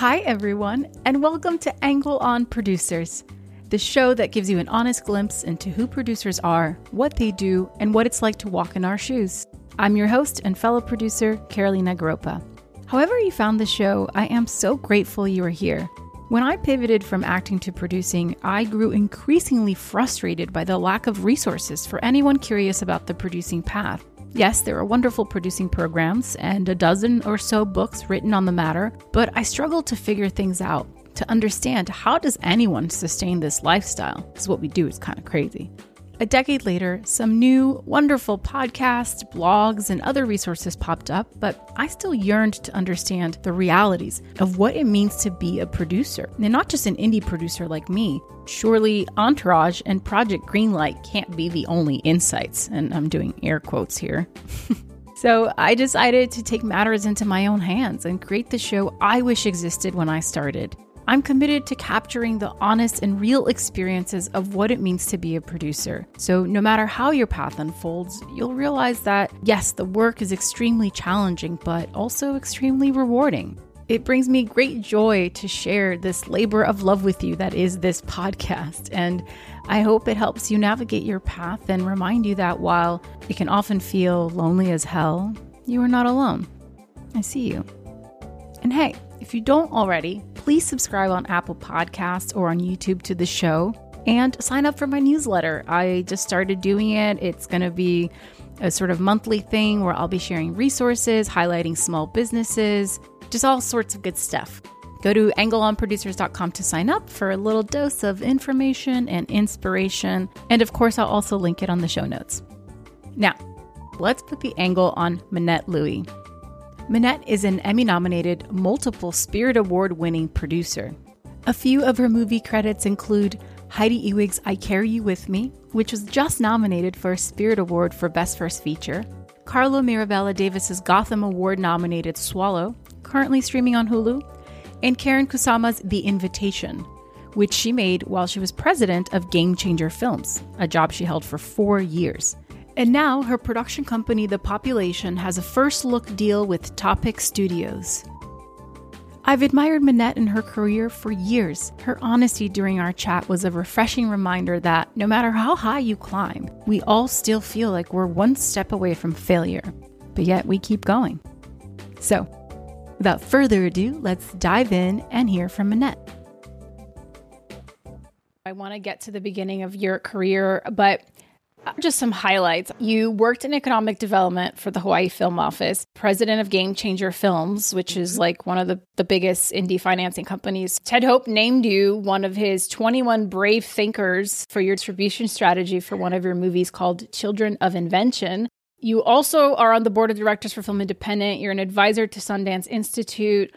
Hi, everyone, and welcome to Angle on Producers, the show that gives you an honest glimpse into who producers are, what they do, and what it's like to walk in our shoes. I'm your host and fellow producer, Carolina Groppa. However, you found the show, I am so grateful you are here. When I pivoted from acting to producing, I grew increasingly frustrated by the lack of resources for anyone curious about the producing path. Yes, there are wonderful producing programs and a dozen or so books written on the matter, but I struggled to figure things out, to understand how does anyone sustain this lifestyle? Because what we do is kind of crazy. A decade later, some new, wonderful podcasts, blogs, and other resources popped up, but I still yearned to understand the realities of what it means to be a producer, and not just an indie producer like me. Surely Entourage and Project Greenlight can't be the only insights, and I'm doing air quotes here. So I decided to take matters into my own hands and create the show I wish existed when I started. I'm committed to capturing the honest and real experiences of what it means to be a producer. So, no matter how your path unfolds, you'll realize that yes, the work is extremely challenging, but also extremely rewarding. It brings me great joy to share this labor of love with you that is this podcast. And I hope it helps you navigate your path and remind you that while it can often feel lonely as hell, you are not alone. I see you. And hey, if you don't already, please subscribe on Apple Podcasts or on YouTube to the show and sign up for my newsletter. I just started doing it. It's going to be a sort of monthly thing where I'll be sharing resources, highlighting small businesses, just all sorts of good stuff. Go to angleonproducers.com to sign up for a little dose of information and inspiration. And of course, I'll also link it on the show notes. Now, let's put the angle on Minette Louie. Minette is an Emmy nominated, multiple Spirit Award winning producer. A few of her movie credits include Heidi Ewing's I Carry You With Me, which was just nominated for a Spirit Award for Best First Feature, Carlo Mirabella Davis's Gotham Award nominated Swallow, currently streaming on Hulu, and Karyn Kusama's The Invitation, which she made while she was president of Game Changer Films, a job she held for four years. And now her production company, The Population, has a first look deal with Topic Studios. I've admired Minette in her career for years. Her honesty during our chat was a refreshing reminder that no matter how high you climb, we all still feel like we're one step away from failure, but yet we keep going. So, without further ado, let's dive in and hear from Minette. I want to get to the beginning of your career, but just some highlights. You worked in economic development for the Hawaii Film Office, president of Game Changer Films, which is mm-hmm. like one of the, the biggest indie financing companies. Ted Hope named you one of his 21 brave thinkers for your distribution strategy for one of your movies called Children of Invention. You also are on the board of directors for Film Independent. You're an advisor to Sundance Institute.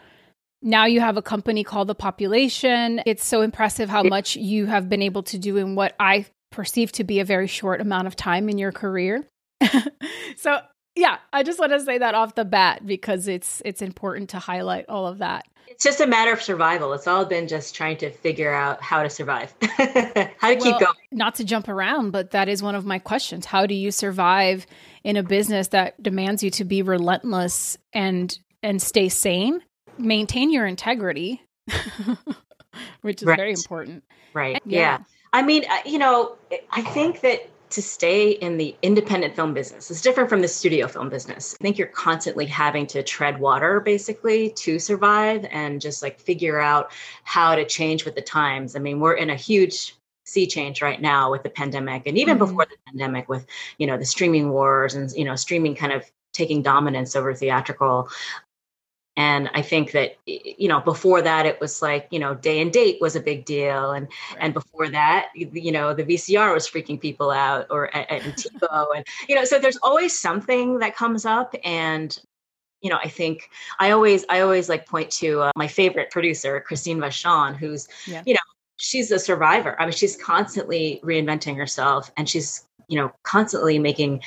Now you have a company called The Population. It's so impressive how much you have been able to do in what I perceived to be a very short amount of time in your career. so, yeah, I just want to say that off the bat because it's it's important to highlight all of that. It's just a matter of survival. It's all been just trying to figure out how to survive, how to well, keep going. Not to jump around, but that is one of my questions. How do you survive in a business that demands you to be relentless and and stay sane, maintain your integrity, which is right. very important. Right. yeah. yeah. I mean, uh, you know, I think that to stay in the independent film business is different from the studio film business. I think you're constantly having to tread water basically to survive and just like figure out how to change with the times. I mean, we're in a huge sea change right now with the pandemic and even mm-hmm. before the pandemic with, you know, the streaming wars and, you know, streaming kind of taking dominance over theatrical and i think that you know before that it was like you know day and date was a big deal and right. and before that you know the vcr was freaking people out or and TiVo and you know so there's always something that comes up and you know i think i always i always like point to uh, my favorite producer christine vachon who's yeah. you know she's a survivor i mean she's constantly reinventing herself and she's you know constantly making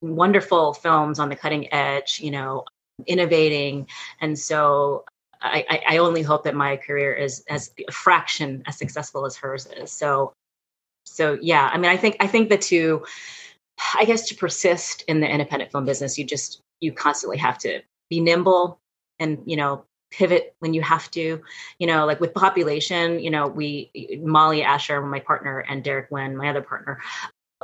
wonderful films on the cutting edge you know innovating. And so I, I only hope that my career is as a fraction as successful as hers is. So, so yeah, I mean, I think, I think the two, I guess to persist in the independent film business, you just, you constantly have to be nimble and, you know, pivot when you have to you know like with population you know we molly asher my partner and derek nguyen my other partner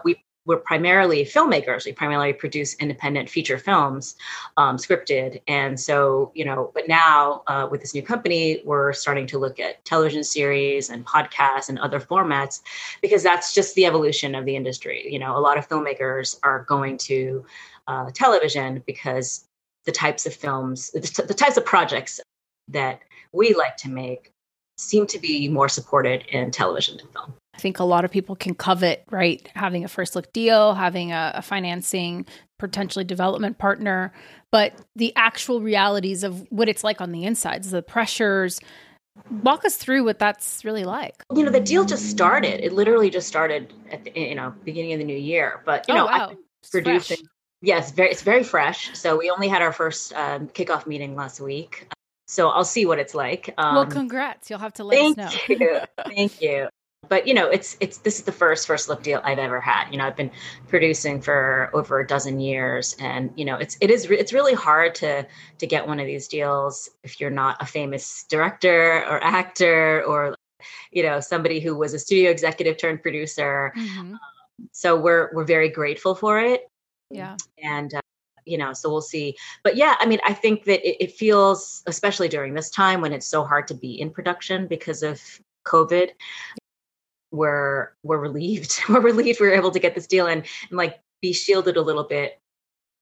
we we're primarily filmmakers. We primarily produce independent feature films, um, scripted. And so, you know, but now uh, with this new company, we're starting to look at television series and podcasts and other formats because that's just the evolution of the industry. You know, a lot of filmmakers are going to uh, television because the types of films, the, t- the types of projects that we like to make seem to be more supported in television and film. I think a lot of people can covet, right? Having a first look deal, having a, a, financing, potentially development partner, but the actual realities of what it's like on the insides, the pressures. Walk us through what that's really like. You know, the deal just started. It literally just started at the you know beginning of the new year. But you oh, know, wow. producing. Fresh. Yes, very. It's very fresh. So we only had our first um, kickoff meeting last week. So I'll see what it's like. Um, well, congrats! You'll have to let us know. Thank you. Thank you but you know it's it's this is the first first look deal i've ever had. You know i've been producing for over a dozen years and you know it's it is it's really hard to to get one of these deals if you're not a famous director or actor or you know somebody who was a studio executive turned producer. Mm-hmm. um, so we're we're very grateful for it. Yeah. And uh, you know so we'll see. But yeah i mean i think that it, it feels especially during this time when it's so hard to be in production because of covid we're we're relieved. we're relieved we were able to get this deal and, and like be shielded a little bit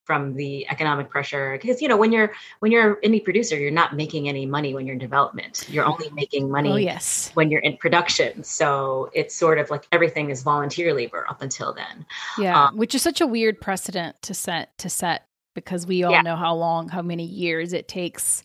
from the economic pressure because you know when you're when you're indie producer you're not making any money when you're in development you're only making money oh, yes. when you're in production so it's sort of like everything is volunteer labor up until then yeah um, which is such a weird precedent to set to set because we all yeah. know how long how many years it takes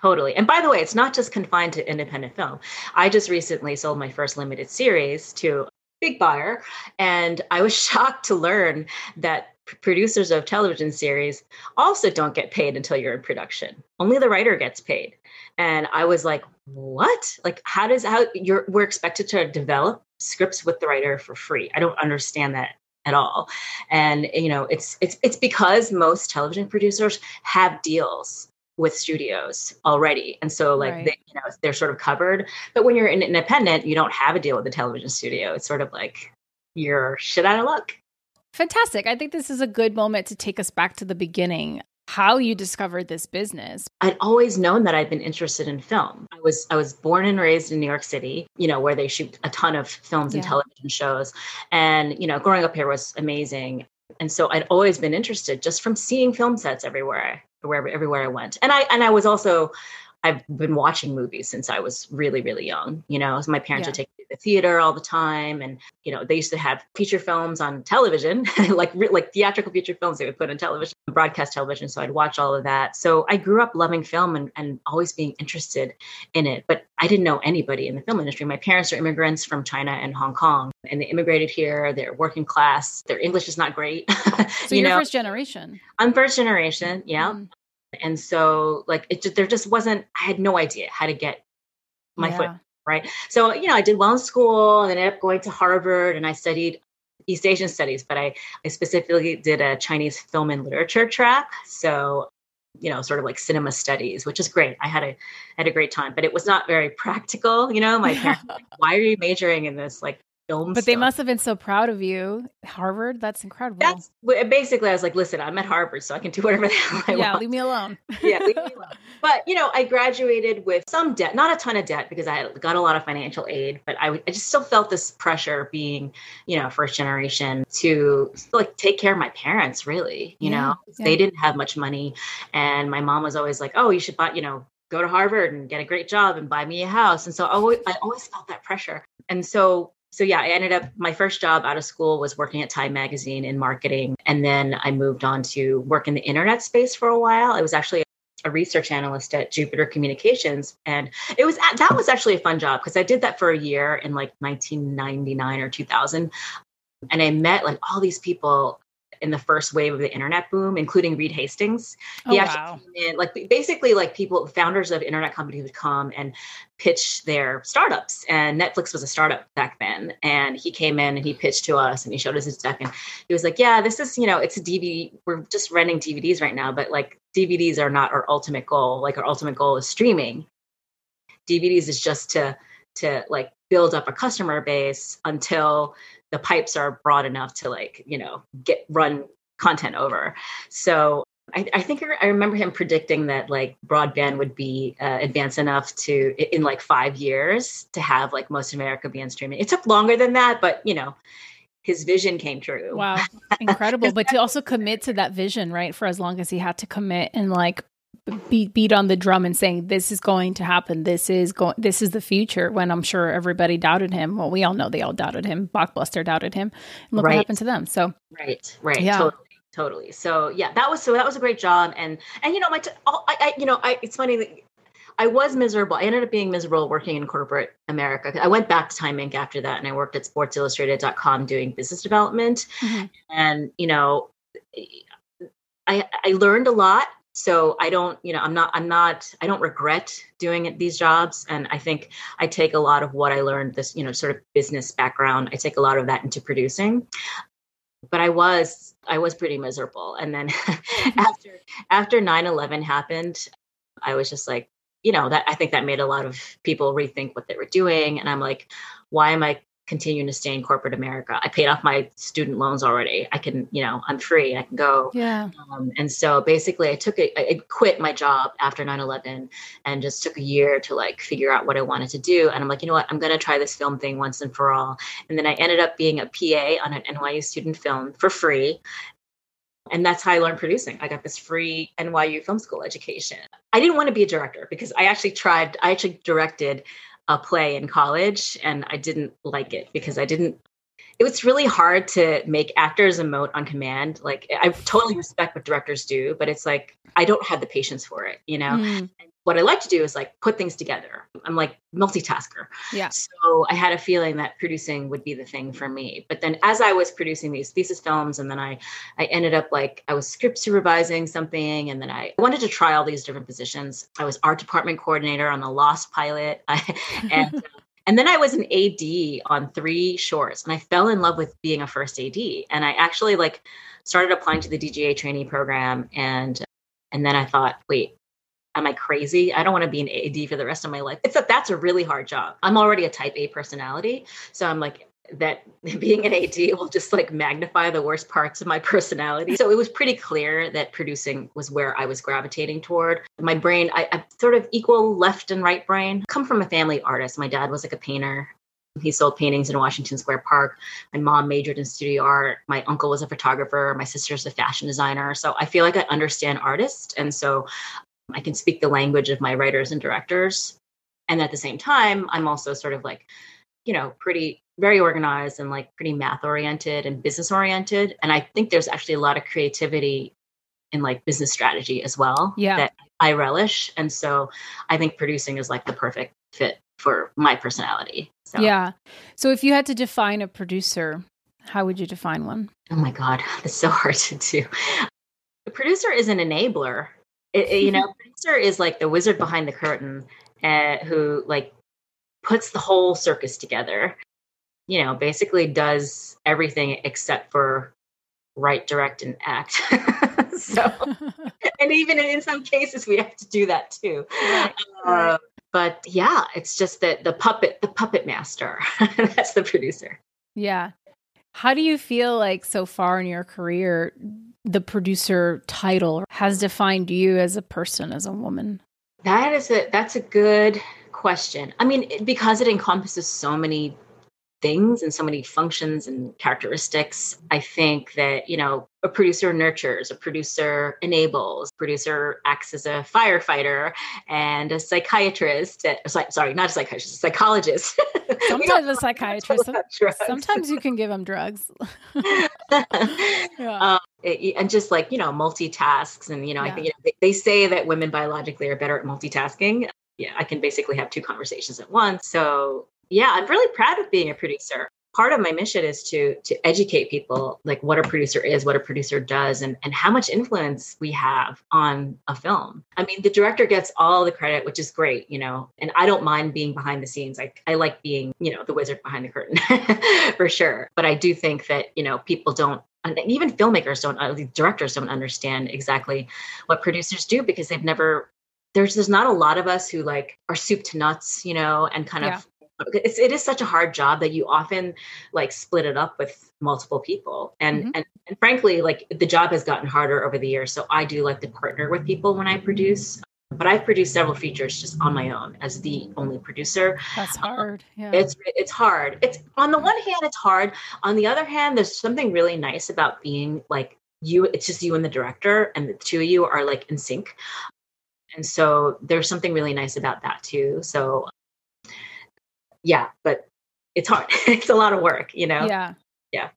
Totally. And by the way, it's not just confined to independent film. I just recently sold my first limited series to a big buyer, and I was shocked to learn that producers of television series also don't get paid until you're in production. Only the writer gets paid. And I was like, "What? Like how does how you're we're expected to develop scripts with the writer for free? I don't understand that at all and you know it's it's it's because most television producers have deals with studios already. And so like right. they, you know they're sort of covered. But when you're an independent you don't have a deal with the television studio. It's sort of like you're shit out of luck. Fantastic. I think this is a good moment to take us back to the beginning how you discovered this business. I'd always known that i'd been interested in film. I was i was born and raised in new york city you know where they shoot a ton of films yeah. and television shows. And you know growing up here was amazing. And so I'd always been interested just from seeing film sets everywhere wherever everywhere I went. And I and I was also I've been watching movies since I was really, really young. You know, so my parents yeah. would take the theater all the time, and you know, they used to have feature films on television, like like theatrical feature films they would put on television, broadcast television. So I'd watch all of that. So I grew up loving film and, and always being interested in it. But I didn't know anybody in the film industry. My parents are immigrants from China and Hong Kong, and they immigrated here. They're working class. Their English is not great. so you are first generation. I'm first generation. Yeah. Mm. And so like it just, there just wasn't, I had no idea how to get my yeah. foot right. So, you know, I did well in school and ended up going to Harvard and I studied East Asian studies, but I, I specifically did a Chinese film and literature track. So, you know, sort of like cinema studies, which is great. I had a had a great time, but it was not very practical. You know, my parents, like, why are you majoring in this like film. But stuff. they must have been so proud of you. Harvard, that's incredible. That's basically I was like, listen, I'm at Harvard, so I can do whatever the hell I yeah, want. Yeah, leave me alone. yeah, leave me alone. But you know, I graduated with some debt, not a ton of debt because I got a lot of financial aid, but I, I just still felt this pressure being, you know, first generation to like take care of my parents. Really, you yeah, know, yeah. they didn't have much money, and my mom was always like, oh, you should buy, you know, go to Harvard and get a great job and buy me a house. And so I always, I always felt that pressure. And so so yeah, I ended up my first job out of school was working at Time Magazine in marketing, and then I moved on to work in the internet space for a while. I was actually a research analyst at Jupiter Communications, and it was that was actually a fun job because I did that for a year in like 1999 or 2000, and I met like all these people in the first wave of the internet boom, including Reed Hastings. He oh, actually wow. came in, like basically like people, founders of internet companies would come and pitch their startups. And Netflix was a startup back then. And he came in and he pitched to us and he showed us his deck and he was like, Yeah, this is, you know, it's a DVD. We're just renting DVDs right now, but like DVDs are not our ultimate goal. Like our ultimate goal is streaming. DVDs is just to to like build up a customer base until the pipes are broad enough to like you know get run content over so I, I, think I remember him predicting that like broadband would be uh, advanced enough to in like five years to have like most America be on streaming. It took longer than that, but you know, his vision came true. Wow, incredible! but to also commit to that vision, right, for as long as he had to commit and like beat beat on the drum and saying this is going to happen this is going this is the future when i'm sure everybody doubted him well we all know they all doubted him blockbuster doubted him and look right. what happened to them so right right yeah totally, totally so yeah that was so that was a great job and and you know my t- I, I you know i it's funny that I was miserable. I ended up being miserable working in corporate America. I went back to Time Inc. after that and I worked at sportsillustrated.com doing business development. Mm-hmm. And, you know, I, I learned a lot so i don't you know i'm not i'm not i don't regret doing these jobs. And i think i take a lot of what i learned this you know sort of business background i take a lot of that into producing. But i was i was pretty miserable. And then mm-hmm. after after 9-11 happened i was just like you know that i think that made a lot of people rethink what they were doing. And i'm like why am i continuing to stay in corporate America. I paid off my student loans already. I can, you know, I'm free. I can go. Yeah. Um, and so basically, I took it. I quit my job after 9/11 and just took a year to like figure out what I wanted to do. And I'm like, you know what? I'm going to try this film thing once and for all. And then I ended up being a PA on an NYU student film for free. And that's how I learned producing. I got this free NYU film school education. I didn't want to be a director because I actually tried, I actually directed a play in college and I didn't like it because I didn't it was really hard to make actors emote on command. Like I totally respect what directors do, but it's like I don't have the patience for it, you know. Mm what I like to do is like put things together. I'm like multitasker. Yeah. So I had a feeling that producing would be the thing for me. But then as I was producing these thesis films and then I I ended up like I was script supervising something and then I wanted to try all these different positions. I was art department coordinator on the Lost pilot and uh, and then I was an AD on three shorts and I fell in love with being a first AD and I actually like started applying to the DGA trainee program and and then I thought, wait, am I crazy? I don't want to be an AD for the rest of my life. It's that that's a really hard job. I'm already a type A personality. So I'm like, that being an AD will just like magnify the worst parts of my personality. So it was pretty clear that producing was where I was gravitating toward. My brain, I, I sort of equal left and right brain. I come from a family artist. My dad was like a painter. He sold paintings in Washington Square Park. My mom majored in studio art. My uncle was a photographer. My sister's a fashion designer. So I feel like I understand artists. And so I can speak the language of my writers and directors. And at the same time, I'm also sort of like, you know, pretty, very organized and like pretty math oriented and business oriented. And I think there's actually a lot of creativity in like business strategy as well yeah. that I relish. And so I think producing is like the perfect fit for my personality. So. Yeah. So if you had to define a producer, how would you define one? Oh my God, that's so hard to do. The producer is an enabler it, it, you know, producer is like the wizard behind the curtain uh, who like puts the whole circus together. You know, basically does everything except for write, direct, and act. so, and even in some cases, we have to do that too. Uh, but yeah, it's just that the puppet, the puppet master, that's the producer. Yeah. How do you feel like so far in your career? The producer title has defined you as a person, as a woman? That is a that's a good question. I mean, because it encompasses so many things and so many functions and characteristics. I think that, you know, a producer nurtures, a producer enables, producer acts as a firefighter and a psychiatrist. Uh, sorry, not a psychiatrist, a psychologist. Sometimes a psychiatrist. Sometimes you can give them drugs. yeah. um, Eh, it, and just like, you know, multitasks. And, you know, yeah. I think you know, they, they say that women biologically are better at multitasking. Yeah, I can basically have two conversations at once. So yeah, I'm really proud of being a producer. part of my mission is to to educate people like what a producer is what a producer does and and how much influence we have on a film i mean the director gets all the credit which is great you know and i don't mind being behind the scenes i, I like being you know the wizard behind the curtain for sure but i do think that you know people don't and even filmmakers don't uh, directors don't understand exactly what producers do because they've never there's there's not a lot of us who like are soup to nuts you know and kind yeah. of it's, it is such a hard job that you often like split it up with multiple people and, mm-hmm. and and frankly like the job has gotten harder over the years so i do like to partner with people when i produce but i've produced several features just on my own as the only producer that's um, hard yeah it's it's hard it's on the one hand it's hard on the other hand there's something really nice about being like you it's just you and the director and the two of you are like in sync and so there's something really nice about that too so yeah, but it's hard. it's a lot of work, you know? Yeah. Yeah.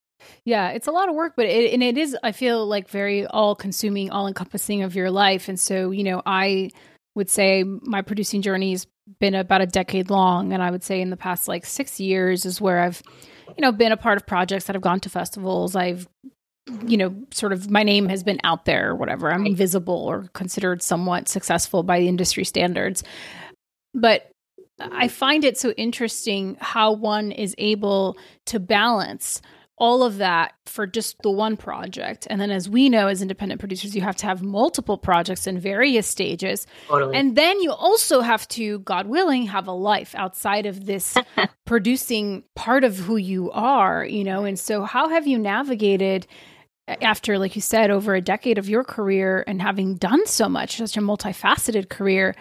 Yeah, it's a lot of work, but it, and it is, I feel like very all consuming, all encompassing of your life. And so, you know, I would say my producing journey has been about a decade long. And I would say in the past like six years is where I've, you know, been a part of projects that have gone to festivals. I've, you know, sort of my name has been out there or whatever. I'm visible or considered somewhat successful by the industry standards. But I find it so interesting how one is able to balance all of that for just the one project. And then, as we know, as independent producers, you have to have multiple projects in various stages. Totally. And then you also have to, God willing, have a life outside of this producing part of who you are, you know? And so, how have you navigated? After, like you said, over a decade of your career and having done so much, such a multifaceted career,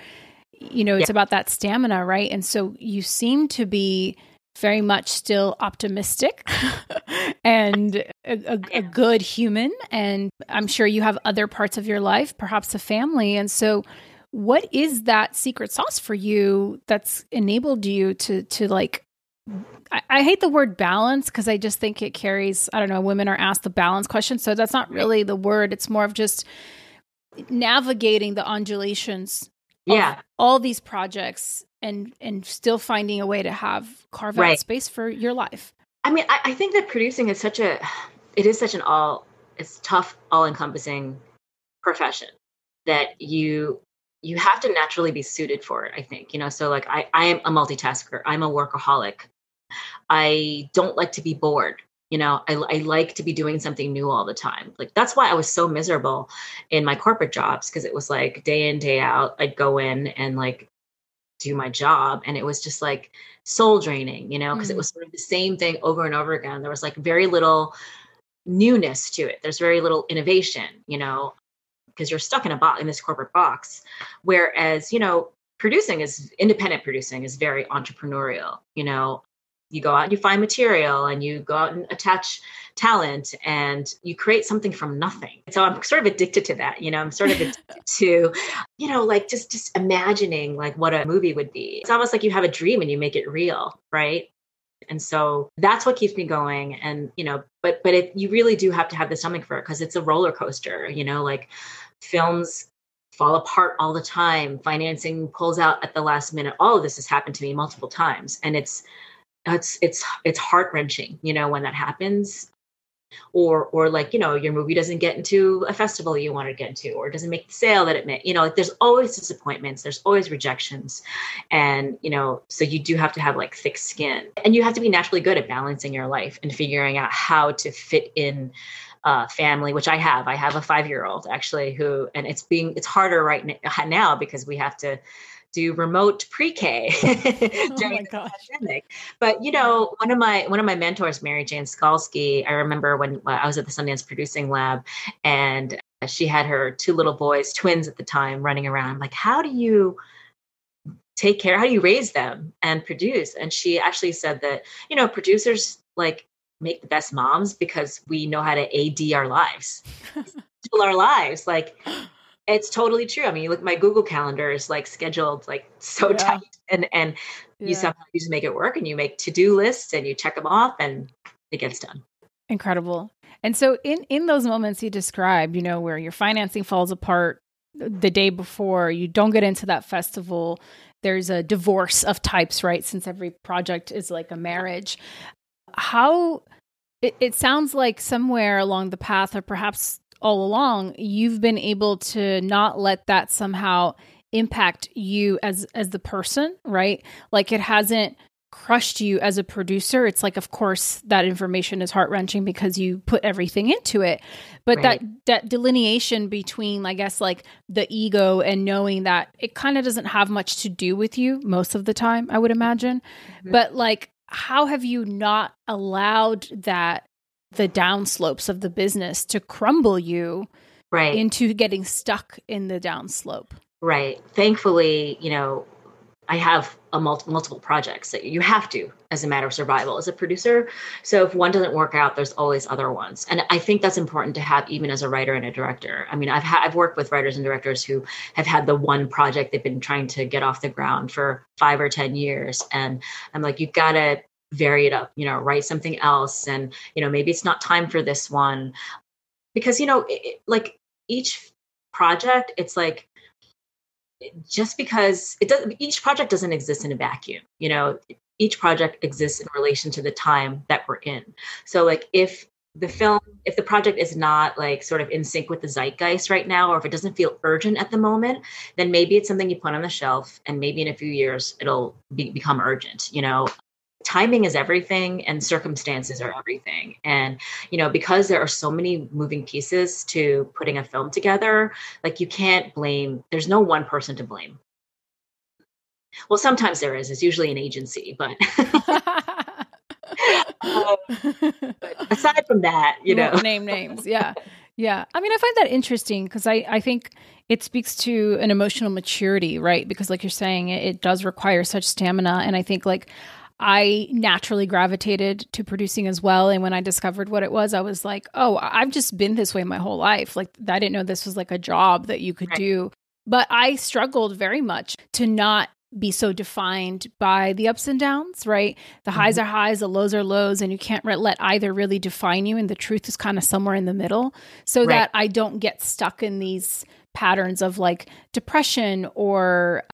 you know, it's yeah. about that stamina, right? And so you seem to be very much still optimistic and a, a, a, good human. And I'm sure you have other parts of your life, perhaps a family. And so, what is that secret sauce for you that's enabled you to to like? I, I hate the word balance because I just think it carries. I don't know. Women are asked the balance question, so that's not really the word. It's more of just navigating the undulations yeah all these projects and and still finding a way to have carve out right. space for your life. I mean I, I think that producing is such a it is such an all it's tough all encompassing profession that you you have to naturally be suited for it i think you know? So like i i am a multitasker. I'm a workaholic. I don't like to be bored you know? I, I like to be doing something new all the time. Like that's why i was so miserable in my corporate jobs because it was like day in day out i'd go in and like do my job and it was just like soul draining you know because mm. it was sort of the same thing over and over again. There was like very little newness to it. There's very little innovation you know because you're stuck in a box in this corporate box. Whereas you know producing is independent producing is very entrepreneurial you know you go out and you find material and you go out and attach talent and you create something from nothing. So I'm sort of addicted to that. You know, I'm sort of addicted to, you know, like just just imagining like what a movie would be. It's almost like you have a dream and you make it real, right? And so that's what keeps me going. And you know, but but it, you really do have to have the stomach for it because it's a roller coaster. You know, like films fall apart all the time. Financing pulls out at the last minute. All of this has happened to me multiple times, and it's it's it's it's heart wrenching, you know, when that happens. Or or like, you know, your movie doesn't get into a festival you want to get into, or doesn't make the sale that it made. You know, like there's always disappointments, there's always rejections. And, you know, so you do have to have like thick skin. And you have to be naturally good at balancing your life and figuring out how to fit in uh, family, which I have. I have a five year old actually who, and it's being, it's harder right now because we have to do remote pre-K oh during the pandemic. But you know, one of my one of my mentors, Mary Jane Skalski, I remember when I was at the Sundance Producing Lab, and uh, she had her two little boys, twins at the time, running around. like, how do you take care? How do you raise them and produce? And she actually said that you know, producers like make the best moms because we know how to AD our lives, our lives, like it's totally true. I mean, you look my Google calendar is like scheduled like so yeah. tight and and yeah. you somehow you just make it work and you make to-do lists and you check them off and it gets done. Incredible. And so in in those moments you described, you know, where your financing falls apart uh, the day before, you don't get into that festival, there's a divorce of types, right? Since every project is like a marriage. How it, it sounds like somewhere along the path, or perhaps all along, you've been able to not let that somehow impact you as as the person, right? Like it hasn't crushed you as a producer. It's like, of course, that information is heart wrenching because you put everything into it. But right. that that delineation between, I guess, like the ego and knowing that it kind of doesn't have much to do with you most of the time, I would imagine. Mm-hmm. But like, how have you not allowed that the downslopes of the business to crumble you right into getting stuck in the downslope? Right. Thankfully, you know, I have a multi- multiple projects that you have to as a matter of survival as a producer. So if one doesn't work out, there's always other ones. And I think that's important to have even as a writer and a director. I mean, I've ha- I've worked with writers and directors who have had the one project they've been trying to get off the ground for 5 or 10 years and I'm like you've got to vary it up, you know, write something else and you know, maybe it's not time for this one. Because you know, it, like each project, it's like just because it does each project doesn't exist in a vacuum you know? Each project exists in relation to the time that we're in. So like if the film if the project is not like sort of in sync with the zeitgeist right now or if it doesn't feel urgent at the moment then maybe it's something you put on the shelf and maybe in a few years it'll be, become urgent you know timing is everything and circumstances are everything. And you know because there are so many moving pieces to putting a film together like you can't blame there's no one person to blame. Well sometimes there is it's usually an agency but um, but aside from that you know. name names yeah yeah. I mean i find that interesting because i i think it speaks to an emotional maturity right? Because like you're saying it, it does require such stamina. And i think like I naturally gravitated to producing as well. And when I discovered what it was, I was like, oh, I've just been this way my whole life. Like, I didn't know this was like a job that you could right. do. But I struggled very much to not be so defined by the ups and downs, right? The highs mm-hmm. are highs, the lows are lows, and you can't re- let either really define you. And the truth is kind of somewhere in the middle so right. that I don't get stuck in these patterns of like depression or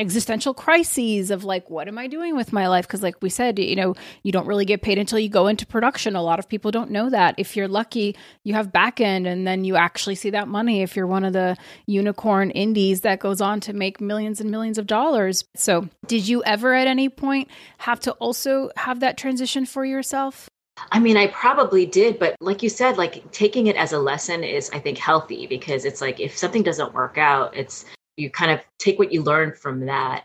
existential crises of like what am i doing with my life? Because like we said you know you don't really get paid until you go into production. A lot of people don't know that. If you're lucky you have back end and then you actually see that money. If you're one of the unicorn indies that goes on to make millions and millions of dollars. So did you ever at any point have to also have that transition for yourself? I mean, I probably did, but like you said, like taking it as a lesson is, I think, healthy because it's like if something doesn't work out, it's you kind of take what you learn from that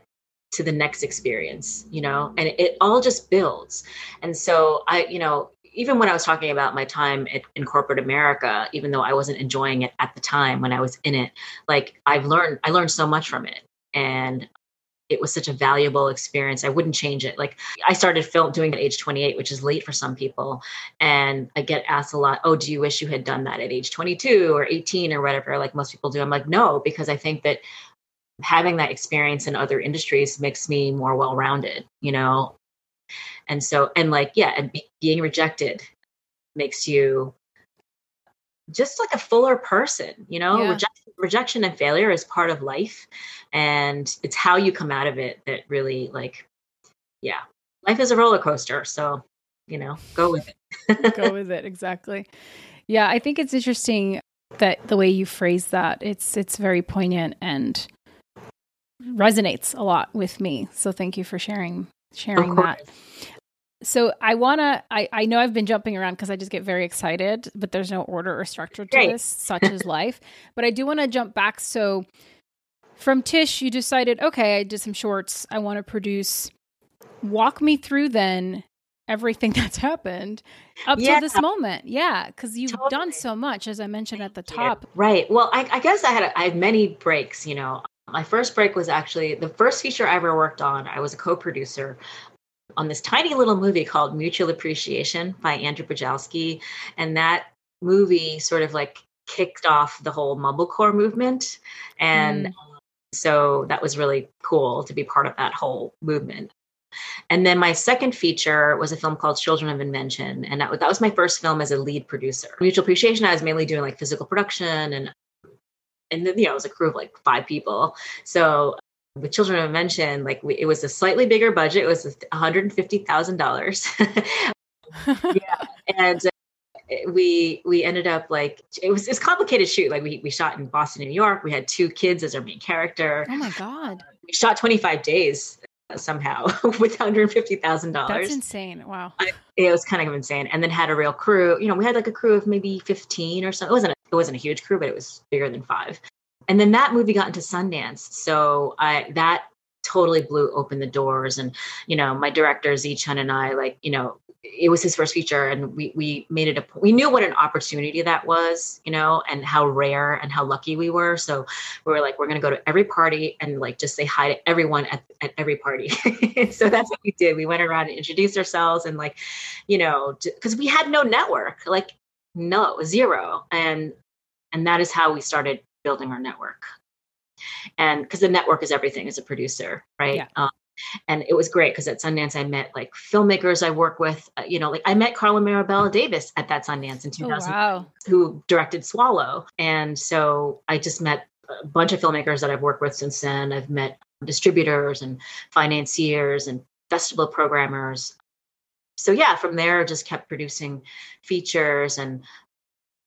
to the next experience you know and it, all just builds and so i you know even when i was talking about my time at, in corporate america even though i wasn't enjoying it at the time when i was in it like i've learned i learned so much from it and it was such a valuable experience. I wouldn't change it. Like I started film doing at age 28, which is late for some people. And I get asked a lot, oh, do you wish you had done that at age 22 or 18 or whatever, like most people do? I'm like, no, because I think that having that experience in other industries makes me more well-rounded, you know? And so, and like, yeah, and be, being rejected makes you just like a fuller person, you know? Yeah. Rejection, rejection and failure is part of life and it's how you come out of it that really like yeah life is a roller coaster so you know go with it go with it exactly yeah i think it's interesting that the way you phrase that it's it's very poignant and resonates a lot with me so thank you for sharing sharing that so I want to, I, I know I've been jumping around because I just get very excited, but there's no order or structure to this, such as life. But I do want to jump back. So from Tisch, you decided, okay, I did some shorts. I want to produce. Walk me through then everything that's happened up yeah. to this moment. Yeah, because you've totally. done so much, as I mentioned at the top. Right. Well, I, I guess I had a, I had many breaks. You know, my first break was actually the first feature I ever worked on. I was a co-producer on this tiny little movie called Mutual Appreciation by Andrew Bujalski, and that movie sort of like kicked off the whole mumblecore movement and mm. So that was really cool to be part of that whole movement. And then my second feature was a film called Children of Invention. And that, that was my first film as a lead producer. Mutual Appreciation, I was mainly doing like physical production and and then, you know, it was a crew of like five people. So uh, with Children of Invention, like we, it was a slightly bigger budget. It was $150,000. yeah, and uh, we we ended up like it was this complicated shoot. Like we we shot in Boston, New York. We had two kids as our main character. Oh my god! Uh, we shot 25 days uh, somehow with $150,000. That's insane. Wow. It was kind of insane. And then had a real crew. You know, we had like a crew of maybe 15 or so. It wasn't it wasn't a huge crew, but it was bigger than 5. And then that movie got into Sundance. So I that totally blew open the doors. And you know, my director Tze Chun and I like, you know, it was his first feature and we we made it a we knew what an opportunity that was you know and how rare and how lucky we were. So we were like we're to go to every party and like just say hi to everyone at, at every party. So that's what we did. We went around and introduced ourselves and like you know because we had no network. Like no zero and and that is how we started building our network and because the network is everything as a producer right yeah. um, and it was great because at Sundance I met like filmmakers I work with. Uh, you know, like I met Carlo Mirabella Davis at that Sundance in 2000, oh, wow. who directed Swallow, and so I just met a bunch of filmmakers that I've worked with since then. I've met distributors and financiers and festival programmers. So yeah, from there just kept producing features and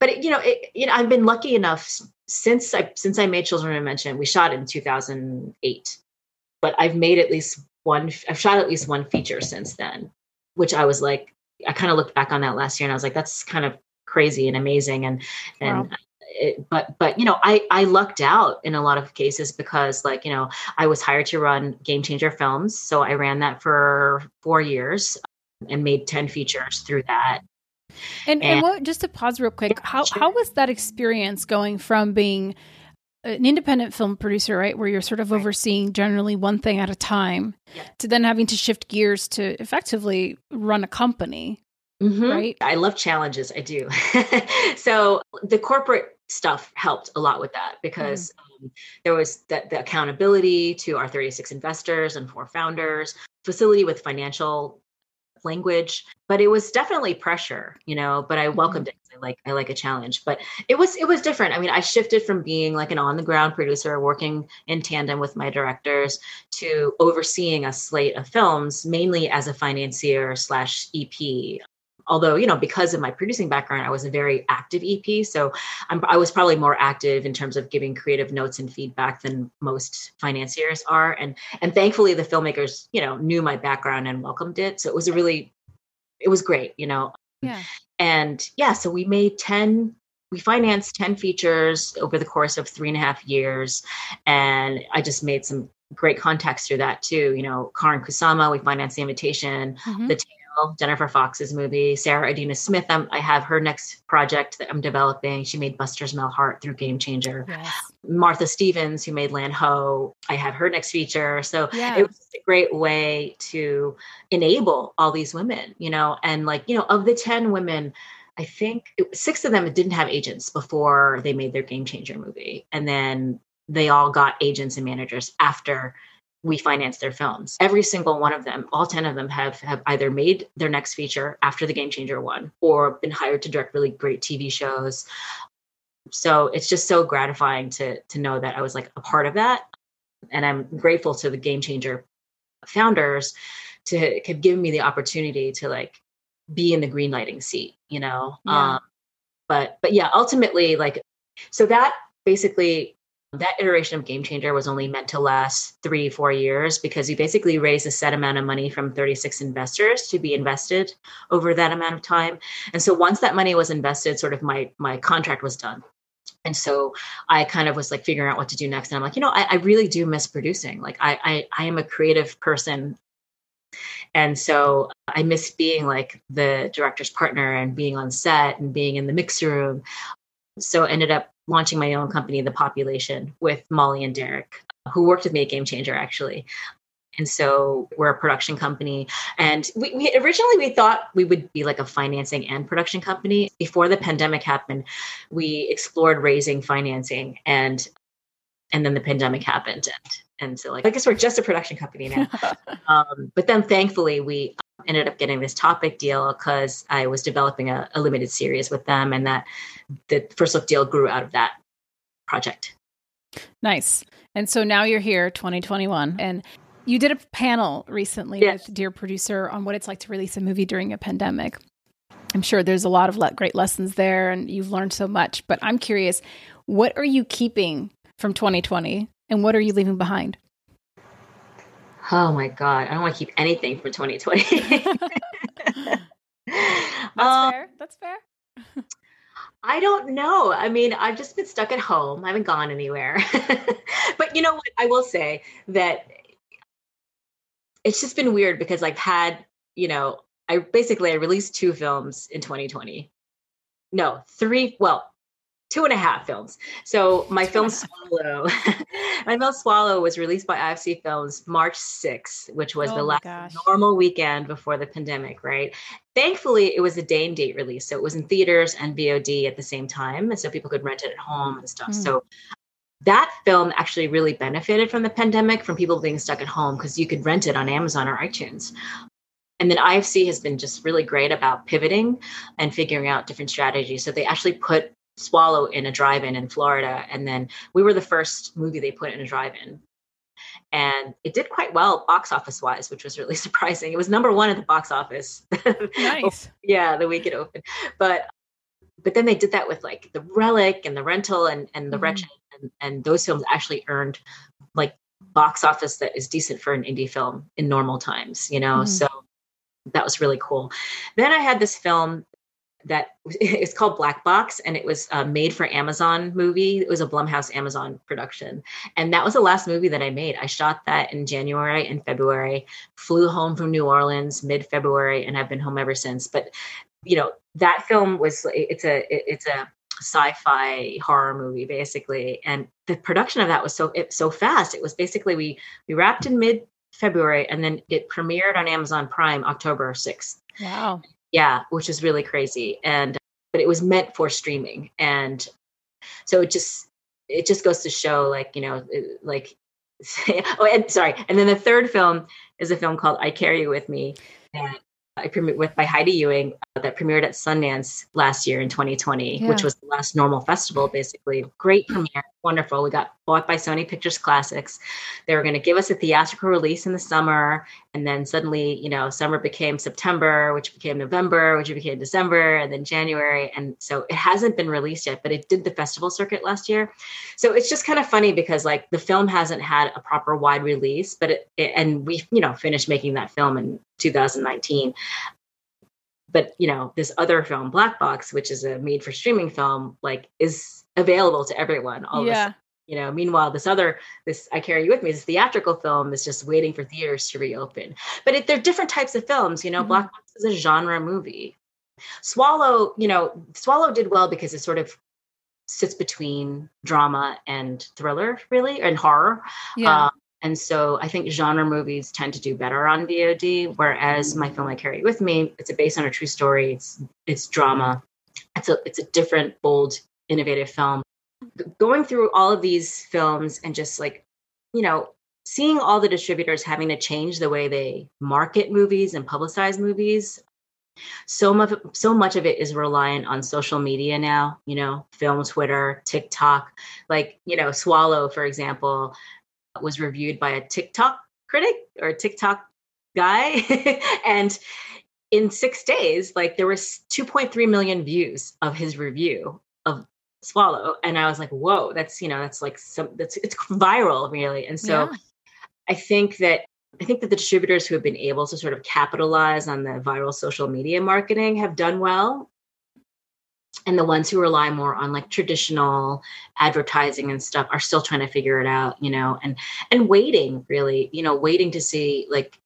but it, you know, it, you know, I've been lucky enough since I since I made Children of Invention. We shot in 2008 but I've made at least one, I've shot at least one feature since then, which I was like, I kind of looked back on that last year and I was like, that's kind of crazy and amazing. And, and, wow. It, but but you know I I lucked out in a lot of cases because like you know I was hired to run Game Changer Films, so I ran that for four years and made ten features through that. And and, and what just to pause real quick, how how was that experience going from being an independent film producer, right, where you're sort of right. overseeing generally one thing at a time, yeah. to then having to shift gears to effectively run a company. Mm-hmm. Right. I love challenges. I do. so the corporate stuff helped a lot with that because mm. um, there was that the accountability to our 36 investors and four founders, facility with financial language but it was definitely pressure you know but i mm-hmm. welcomed mm-hmm. it i like i like a challenge but it was it was different i mean i shifted from being like an on the ground producer working in tandem with my directors to overseeing a slate of films mainly as a financier slash ep although you know because of my producing background i was a very active ep so I'm, i was probably more active in terms of giving creative notes and feedback than most financiers are and and thankfully the filmmakers you know knew my background and welcomed it so it was a really it was great you know yeah and yeah so we made 10 we financed 10 features over the course of three and a half years and i just made some great contacts through that too you know Karyn Kusama we financed the invitation mm-hmm. the Jennifer Fox's movie. Sarah Adina Smith, um, I have her next project that I'm developing. She made Buster's Mal Heart through Game Changer. Yes. Martha Stephens, who made Land Ho, I have her next feature. So yeah. it was a great way to enable all these women, you know, and like, you know, of the 10 women, I think it, six of them didn't have agents before they made their Game Changer movie. And then they all got agents and managers after we finance their films. Every single one of them, all 10 of them have have either made their next feature after the Game Changer one or been hired to direct really great TV shows. So it's just so gratifying to to know that I was like a part of that. And I'm grateful to the Game Changer founders to have given me the opportunity to like be in the green lighting seat, you know. Yeah. Um but but yeah, ultimately like so that basically that iteration of Game Changer was only meant to last three, four years because you basically raise a set amount of money from 36 investors to be invested over that amount of time. And so once that money was invested, sort of my my contract was done. And so I kind of was like figuring out what to do next. And I'm like, you know, I, I really do miss producing. Like I, I I am a creative person. And so I miss being like the director's partner and being on set and being in the mix room. So ended up launching my own company, The Population, with Molly and Derek, who worked with me at Game Changer actually. And so we're a production company. And we, we, originally we thought we would be like a financing and production company. Before the pandemic happened, we explored raising financing and and then the pandemic happened and and so like I guess we're just a production company now. um, but then thankfully we ended up getting this topic deal because I was developing a, a, limited series with them, and that the first look deal grew out of that project. Nice. And so now you're here, 2021, and You did a panel recently yes. with Dear Producer on what it's like to release a movie during a pandemic. I'm sure there's a lot of le- great lessons there and you've learned so much, but I'm curious, what are you keeping from 2020 and what are you leaving behind? Oh my God, I don't want to keep anything from 2020. That's um, fair. That's fair. I don't know. I mean, I've just been stuck at home. I haven't gone anywhere. but you know what? I will say that it's just been weird because I've had, you know, I basically I released two films in 2020. No, three, well, two and a half films. So my film Swallow, my film Swallow was released by IFC Films March 6th, which was oh the last gosh. normal weekend before the pandemic, right? Thankfully, it was a day and date release. So it was in theaters and VOD at the same time. And so people could rent it at home and stuff. Mm. So that film actually really benefited from the pandemic, from people being stuck at home, because you could rent it on Amazon or iTunes. And then IFC has been just really great about pivoting and figuring out different strategies. So they actually put Swallow in a drive-in in Florida, and then we were the first movie they put in a drive-in, and it did quite well box office wise, which was really surprising. It was number one at the box office. Nice. yeah, the week it opened, but but then they did that with like the Relic and the Rental and and the mm-hmm. Wretched, and, and those films actually earned like box office that is decent for an indie film in normal times. You know, mm-hmm. so that was really cool. Then I had this film that it's called Black Box, and it was a made for Amazon movie. It was a Blumhouse Amazon production, and that was the last movie that I made. I shot that in January and February. Flew home from New Orleans mid February, and I've been home ever since. But you know that film was it's a it's a sci-fi horror movie basically and the production of that was so it, so fast it was basically we we wrapped in mid February and then it premiered on Amazon Prime October 6th. Wow. Yeah, which is really crazy. And but it was meant for streaming. And so it just it just goes to show like, you know, like oh and sorry. And then the third film is a film called I Carry You With Me. And I premiered with by Heidi Ewing uh, that premiered at Sundance last year in 2020, yeah. which was the last normal festival, basically. Great premiere, wonderful. We got bought by Sony Pictures Classics. They were going to give us a theatrical release in the summer, and then suddenly, you know, summer became September, which became November, which became December, and then January. And so it hasn't been released yet, but it did the festival circuit last year. So it's just kind of funny because like the film hasn't had a proper wide release, but it, it and we, you know, finished making that film in 2019 but you know this other film black box which is a made for streaming film like is available to everyone all yeah. you know meanwhile this other this i carry you with me this theatrical film is just waiting for theaters to reopen but it, they're different types of films you know mm-hmm. black box is a genre movie swallow you know swallow did well because it sort of sits between drama and thriller really and horror yeah. Um, and so I think genre movies tend to do better on VOD, whereas my film I carry with me, it's a based on a true story. It's it's drama. It's a it's a different, bold, innovative film. Going through all of these films and just like, you know, seeing all the distributors having to change the way they market movies and publicize movies. So much so much of it is reliant on social media now, you know, film, Twitter, TikTok. Like, you know, Swallow, for example, was reviewed by a TikTok critic or a TikTok guy. and in six days, like there was 2.3 million views of his review Swallow. And I was like, whoa, that's, you know, that's like some, that's, it's viral really. And so yeah. I think that I think that the distributors who have been able to sort of capitalize on the viral social media marketing have done well and the ones who rely more on like traditional advertising and stuff are still trying to figure it out you know and and waiting really you know waiting to see like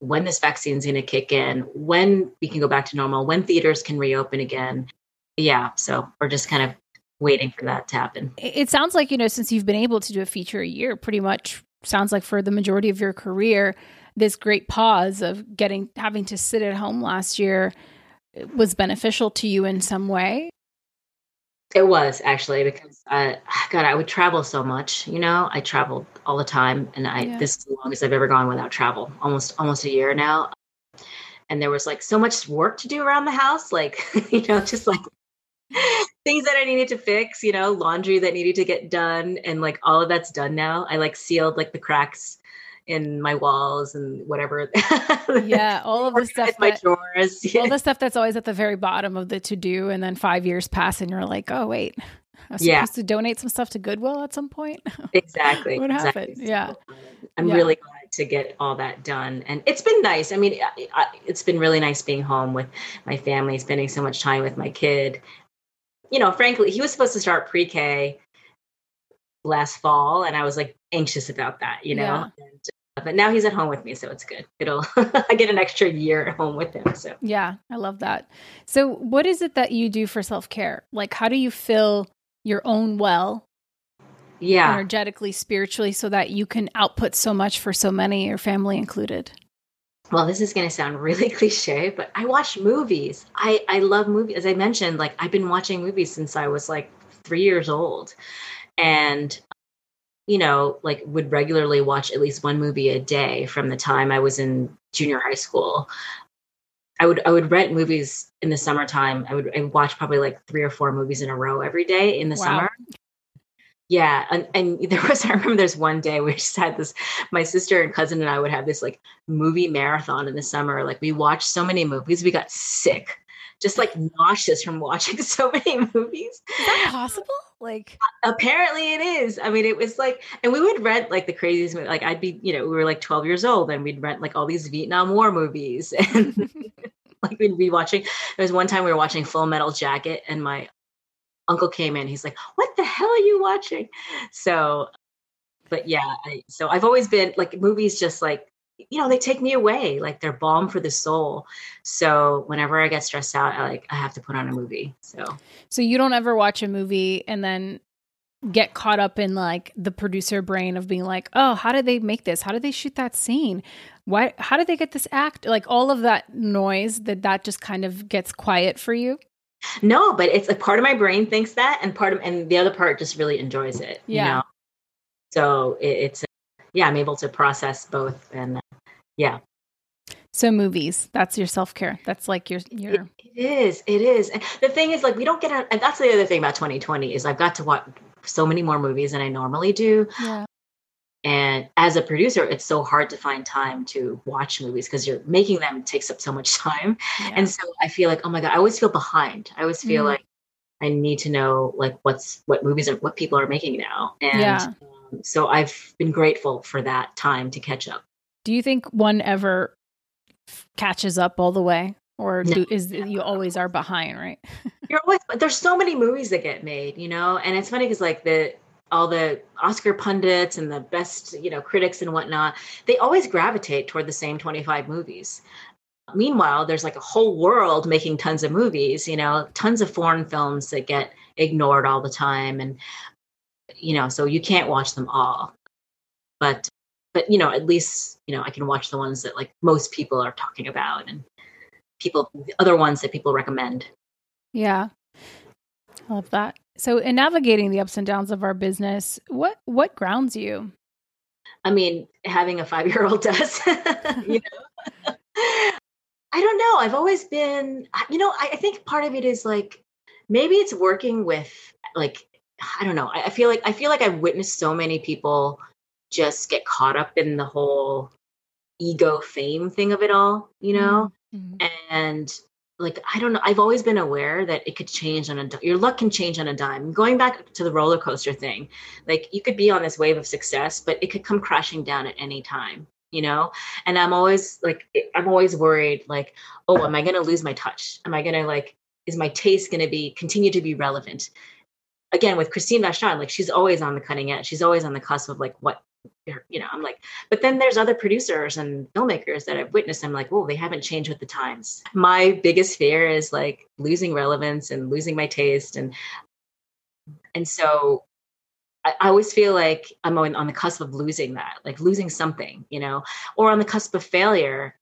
when this vaccine's going to kick in when we can go back to normal when theaters can reopen again yeah so we're just kind of waiting for that to happen it sounds like you know since you've been able to do a feature a year pretty much sounds like for the majority of your career this great pause of getting having to sit at home last year uh, was beneficial to you in some way it was actually because uh, I, God, I would travel so much. You know, I traveled all the time, and I yeah. this is the longest I've ever gone without travel. Almost almost a year now, and there was like so much work to do around the house, like you know, just like things that I needed to fix. You know, laundry that needed to get done, and like all of that's done now. I like sealed like the cracks in my walls and whatever. yeah, all of the stuff. My that, drawers. All the stuff that's always at the very bottom of the to do, and then five years pass, and you're like, oh wait, I was Yeah. supposed to donate some stuff to Goodwill at some point. Exactly. What exactly. happened? Yeah. I'm Yeah. really glad to get all that done. And it's been nice. I mean, I, I, it's been really nice being home with my family, spending so much time with my kid. You know, frankly, he was supposed to start pre K last fall, and I was like anxious about that, you know? Yeah. And, uh, but now he's at home with me, so it's good. It'll, I get an extra year at home with him. So, Yeah, I love that. So, what is it that you do for self care? Like, how do you fill your own well yeah. energetically, spiritually, so that you can output so much for so many, your family included? Well this is going to sound really cliche but i watch movies. I i love movies. As i mentioned like i've been watching movies since i was like three years old. And you know like would regularly watch at least one movie a day from the time i was in junior high school. I would i would rent movies in the summertime. I would I watch probably like three or four movies in a row every day in the Wow. summer yeah, and, and there was I remember there's one day we just had this my sister and cousin and I would have this like movie marathon in the summer. Like we watched so many movies, we got sick, just like nauseous from watching so many movies. Is that possible? Like, Apparently it is. I mean, it was like, and we would rent like the craziest movie. Like I'd be, you know, we were like 12 years old and we'd rent like all these Vietnam War movies and like we'd be watching. There was one time we were watching Full Metal Jacket and my uncle came in. He's like, "What the hell are you watching?" So, but yeah, I, so I've always been like movies. Just like you know, they take me away. Like they're balm for the soul. So whenever I get stressed out, I like I have to put on a movie. So so you don't ever watch a movie and then get caught up in like the producer brain of being like, oh, how did they make this? How did they shoot that scene? Why? How did they get this act? Like all of that noise that that just kind of gets quiet for you. No, but it's a part of my brain thinks that, and part of and the other part just really enjoys it. Yeah. You know? So it, it's yeah, I'm able to process both, and uh, yeah. So movies, that's your self care. That's like your your It, is. It is. And the thing is, like, we don't get out. And that's the other thing about 2020 is I've got to watch so many more movies than I normally do. yeah. And as a producer, it's so hard to find time to watch movies because you're making them takes up so much time. yeah. And so I feel like, oh my god, I always feel behind. I always feel Mhm. like I need to know like what's what movies are what people are making now. And Yeah. um, so I've been grateful for that time to catch up. Do you think one ever f- catches up all the way, or No. do, is you always are behind? Right. You're always but there's so many movies that get made, you know, and it's funny because like the all the Oscar pundits and the best, you know, critics and whatnot, they always gravitate toward the same 25 movies. Meanwhile, there's like a whole world making tons of movies, you know, tons of foreign films that get ignored all the time. And, you know, so you can't watch them all. But, but, you know, at least, you know, I can watch the ones that like most people are talking about and people, the other ones that people recommend. Yeah. I love that. So in navigating the ups and downs of our business, what what grounds you? I mean, having a five year old does, you know. I don't know. I've always been, you know, I, I think part of it is like maybe it's working with like I don't know. I, I feel like I feel like I've witnessed so many people just get caught up in the whole ego fame thing of it all, you know, Mhm. and like I don't know. I've always been aware that it could change on a your luck can change on a dime. Going back to the roller coaster thing, like you could be on this wave of success, but it could come crashing down at any time. You know, and I'm always like I'm always worried, like, oh, am I going to lose my touch? Am I going to like is my taste going to be continue to be relevant? Again, with Christine Vachon, like she's always on the cutting edge. She's always on the cusp of like what you know. I'm like, but then there's other producers and filmmakers that I've witnessed. I'm like, oh, they haven't changed with the times. My biggest fear is like losing relevance and losing my taste, and and so I, I always feel like I'm on, on the cusp of losing that, like losing something, you know, or on the cusp of failure,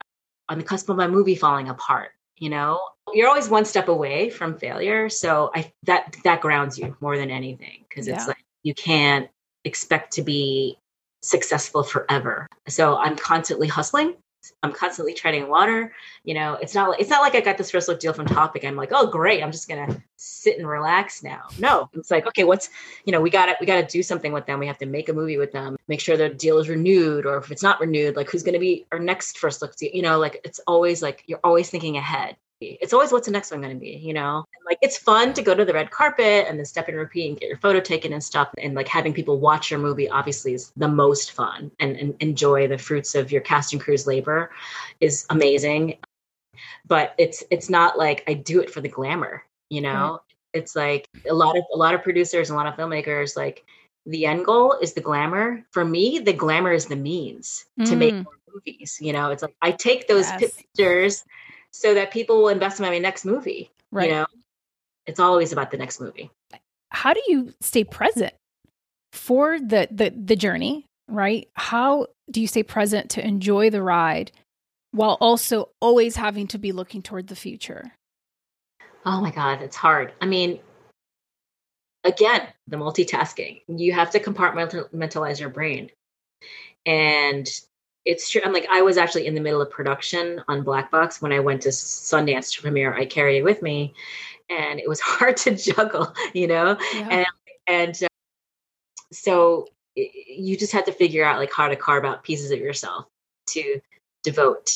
on the cusp of my movie falling apart. You know, you're always one step away from failure, so I that that grounds you more than anything because it's Yeah. like you can't expect to be successful forever. So I'm constantly hustling I'm constantly treading water. You know, it's not like it's not like I got this first look deal from Topic. I'm like, oh great, I'm just gonna sit and relax now. No, it's like, okay, what's you know, we gotta we gotta do something with them. We have to make a movie with them, make sure the deal is renewed, or if it's not renewed, like who's gonna be our next first look deal? You know, like it's always like you're always thinking ahead it's always what's the next one going to be, you know? And like it's fun to go to the red carpet and then step and repeat and get your photo taken and stuff. And like having people watch your movie obviously is the most fun and, and enjoy the fruits of your cast and crew's labor is amazing. But it's it's not like I do it for the glamour, you know? It's like a lot of a lot of producers and a lot of filmmakers like the end goal is the glamour. For me, the glamour is the means mm. to make mm. more movies. You know, it's like I take those yes. pictures so that people will invest in my next movie. Right. You know, it's always about the next movie. How do you stay present for the the the journey? Right? How do you stay present to enjoy the ride while also always having to be looking toward the future? Oh my God, it's hard. I mean, again, the multitasking. You have to compartmentalize your brain. And it's true. I'm like, I was actually in the middle of production on Black Box when I went to Sundance to premiere I Carry It With Me. And it was hard to juggle, you know? Yeah. And, and uh, so you just had to figure out like how to carve out pieces of yourself to devote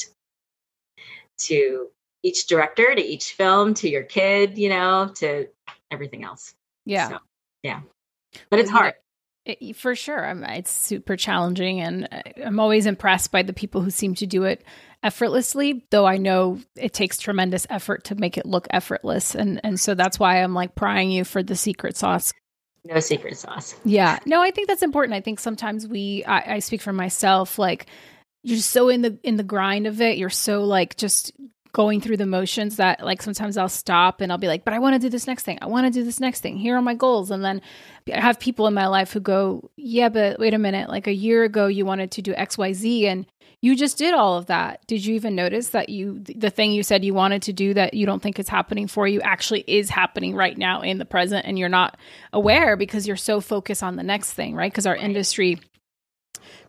to each director, to each film, to your kid, you know, to everything else. Yeah. So, yeah. But it's hard. For sure. I'm, it's super challenging, and I'm always impressed by the people who seem to do it effortlessly. Though I know it takes tremendous effort to make it look effortless, and and so that's why I'm like prying you for the secret sauce. No secret sauce. Yeah, no, I think that's important. I think sometimes we, I, I speak for myself, like you're so in the in the grind of it. You're so like just going through the motions that like sometimes I'll stop and I'll be like, but I want to do this next thing. I want to do this next thing. Here are my goals. And then I have people in my life who go, yeah, but wait a minute. Like a year ago, you wanted to do XYZ and you just did all of that. Did you even notice that you, the thing you said you wanted to do that you don't think is happening for you actually is happening right now in the present and you're not aware because you're so focused on the next thing, right? Because our industry,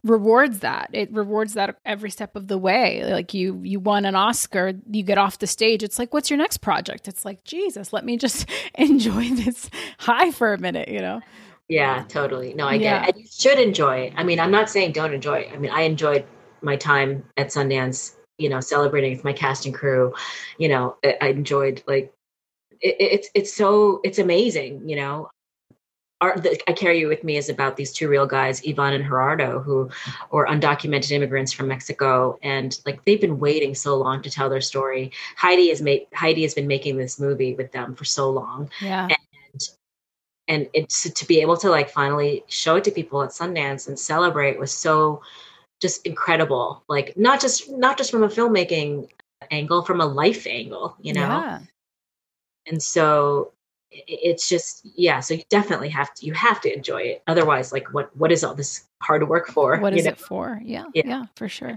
rewards that. It rewards that every step of the way. Like you you won an Oscar, you get off the stage, it's like what's your next project? It's like Jesus, let me just enjoy this high for a minute, you know. Yeah, totally. No, I yeah. get it. And you should enjoy it. I mean, I'm not saying don't enjoy it. I mean, I enjoyed my time at Sundance, you know, celebrating with my cast and crew. You know, I enjoyed like it, it's it's so it's amazing, you know are I carry you with me is about these two real guys, Ivan and Gerardo, who were undocumented immigrants from Mexico, and like they've been waiting so long to tell their story. Heidi has made Heidi has been making this movie with them for so long, yeah. And, and it's to be able to like finally show it to people at Sundance and celebrate was so just incredible. Like not just not just from a filmmaking angle, from a life angle, you know. Yeah. And so it's just yeah so you definitely have to you have to enjoy it. Otherwise like what what is all this hard work for what is know? it for? Yeah, yeah, yeah for sure.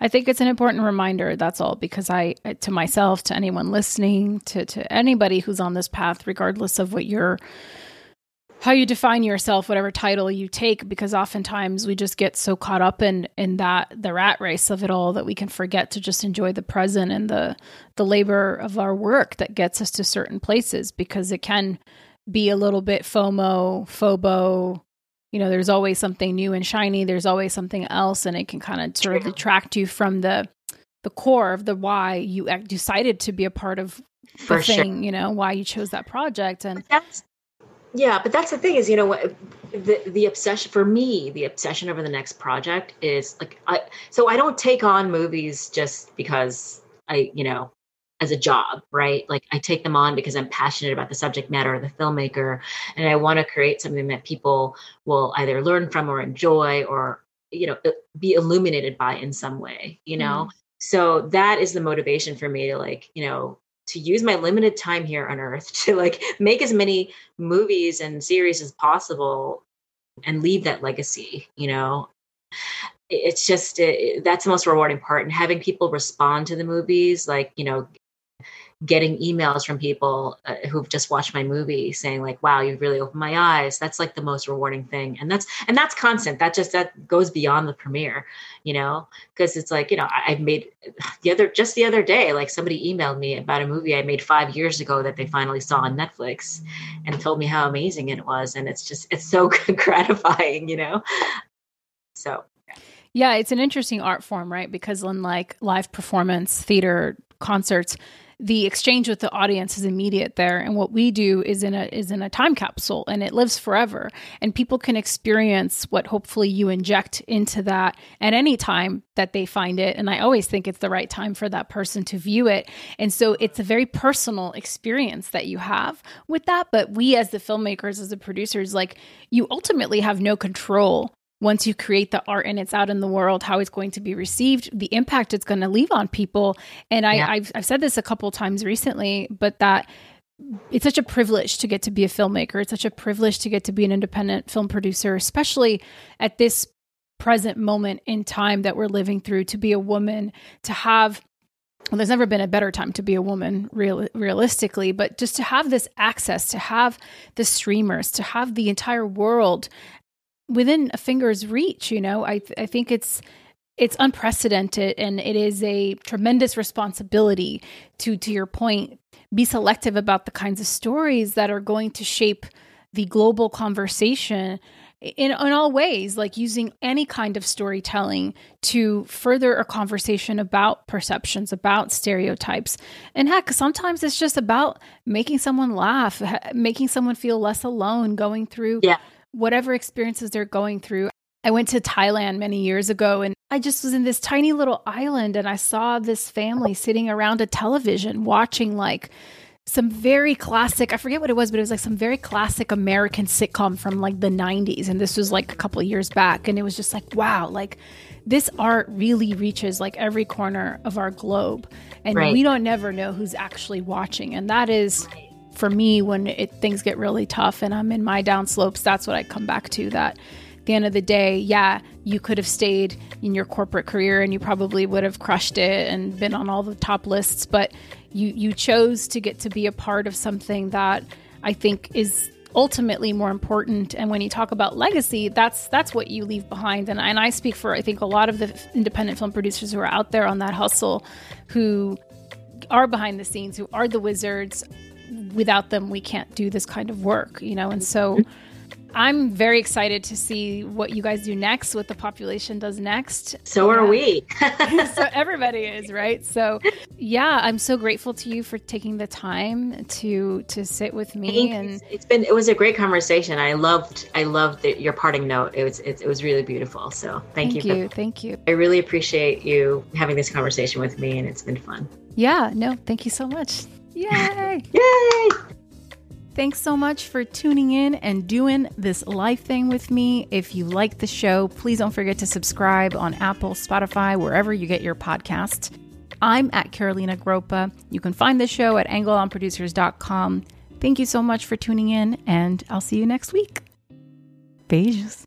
I think it's an important reminder that's all because i to myself to anyone listening to to anybody who's on this path regardless of what your how you define yourself, whatever title you take, because oftentimes we just get so caught up in in that the rat race of it all that we can forget to just enjoy the present and the the labor of our work that gets us to certain places because it can be a little bit FOMO, phobo. You know, there's always something new and shiny. There's always something else, and it can kind of sort of detract you from the the core of the why you decided to be a part of the For thing. Sure. You know, why you chose that project, and that's yeah but that's the thing is you know what the the obsession for me the obsession over the next project is like i so i don't take on movies just because i you know as a job right like i take them on because i'm passionate about the subject matter of the filmmaker and i want to create something that people will either learn from or enjoy or you know be illuminated by in some way you know mm. so that is the motivation for me to like you know to use my limited time here on earth to like make as many movies and series as possible and leave that legacy you know? It's just it, that's the most rewarding part and having people respond to the movies like you know getting emails from people uh, who've just watched my movie saying like wow you really opened my eyes. That's like the most rewarding thing. And that's and that's constant. That just that goes beyond the premiere you know? Because it's like you know I, have made the other just the other day like somebody emailed me about a movie i made five years ago that they finally saw on netflix and told me how amazing it was. And it's just it's so gratifying you know? So. Yeah, it's an interesting art form, right? Because unlike live performance, theater, concerts, the exchange with the audience is immediate there. And what we do is in a is in a time capsule and it lives forever. And people can experience what hopefully you inject into that at any time that they find it. And i always think it's the right time for that person to view it. And so it's a very personal experience that you have with that. But we as the filmmakers as the producers like you ultimately have no control once you create the art and it's out in the world, how it's going to be received, the impact it's going to leave on people. And I, yeah. I've, I've said this a couple times recently, but that it's such a privilege to get to be a filmmaker. It's such a privilege to get to be an independent film producer, especially at this present moment in time that we're living through, to be a woman, to have well, there's never been a better time to be a woman, real, realistically, but just to have this access, to have the streamers, to have the entire world within a finger's reach. You know, I th- I think it's it's unprecedented and it is a tremendous responsibility to to your point be selective about the kinds of stories that are going to shape the global conversation in, in all ways, like using any kind of storytelling to further a conversation about perceptions, about stereotypes. And heck, sometimes it's just about making someone laugh, making someone feel less alone going through yeah whatever experiences they're going through. I went to Thailand many years ago and I just was in this tiny little island and I saw this family sitting around a television watching like some very classic i forget what it was but it was like some very classic american sitcom from like the 90s and this was like a couple years back and it was just like wow like this art really reaches like every corner of our globe and right. we don't never know who's actually watching and that is for me when it, things get really tough and I'm in my downslopes, that's what I come back to. That at the end of the day, yeah, you could have stayed in your corporate career and you probably would have crushed it and been on all the top lists, but you you chose to get to be a part of something that I think is ultimately more important and when you talk about legacy that's that's what you leave behind and, and i speak for i think a lot of the independent film producers who are out there on that hustle who are behind the scenes who are the wizards without them, we can't do this kind of work, you know? And so mm-hmm. I'm very excited to see what you guys do next, what the population does next. So are we. so everybody is, right? So yeah, I'm so grateful to you for taking the time to to sit with me and it's been it was a great conversation. I loved I loved the, your parting note. It was it, it, was really beautiful. So thank, thank you. you. Thank you. I really appreciate you having this conversation with me and it's been fun. Yeah, no, thank you so much. Yay! Yay! Thanks so much for tuning in and doing this live thing with me. If you like the show, please don't forget to subscribe on Apple, Spotify, wherever you get your podcasts. I'm at Carolina Groppa. You can find the show at angleonproducers.com. Thank you so much for tuning in, and I'll see you next week. Beijos.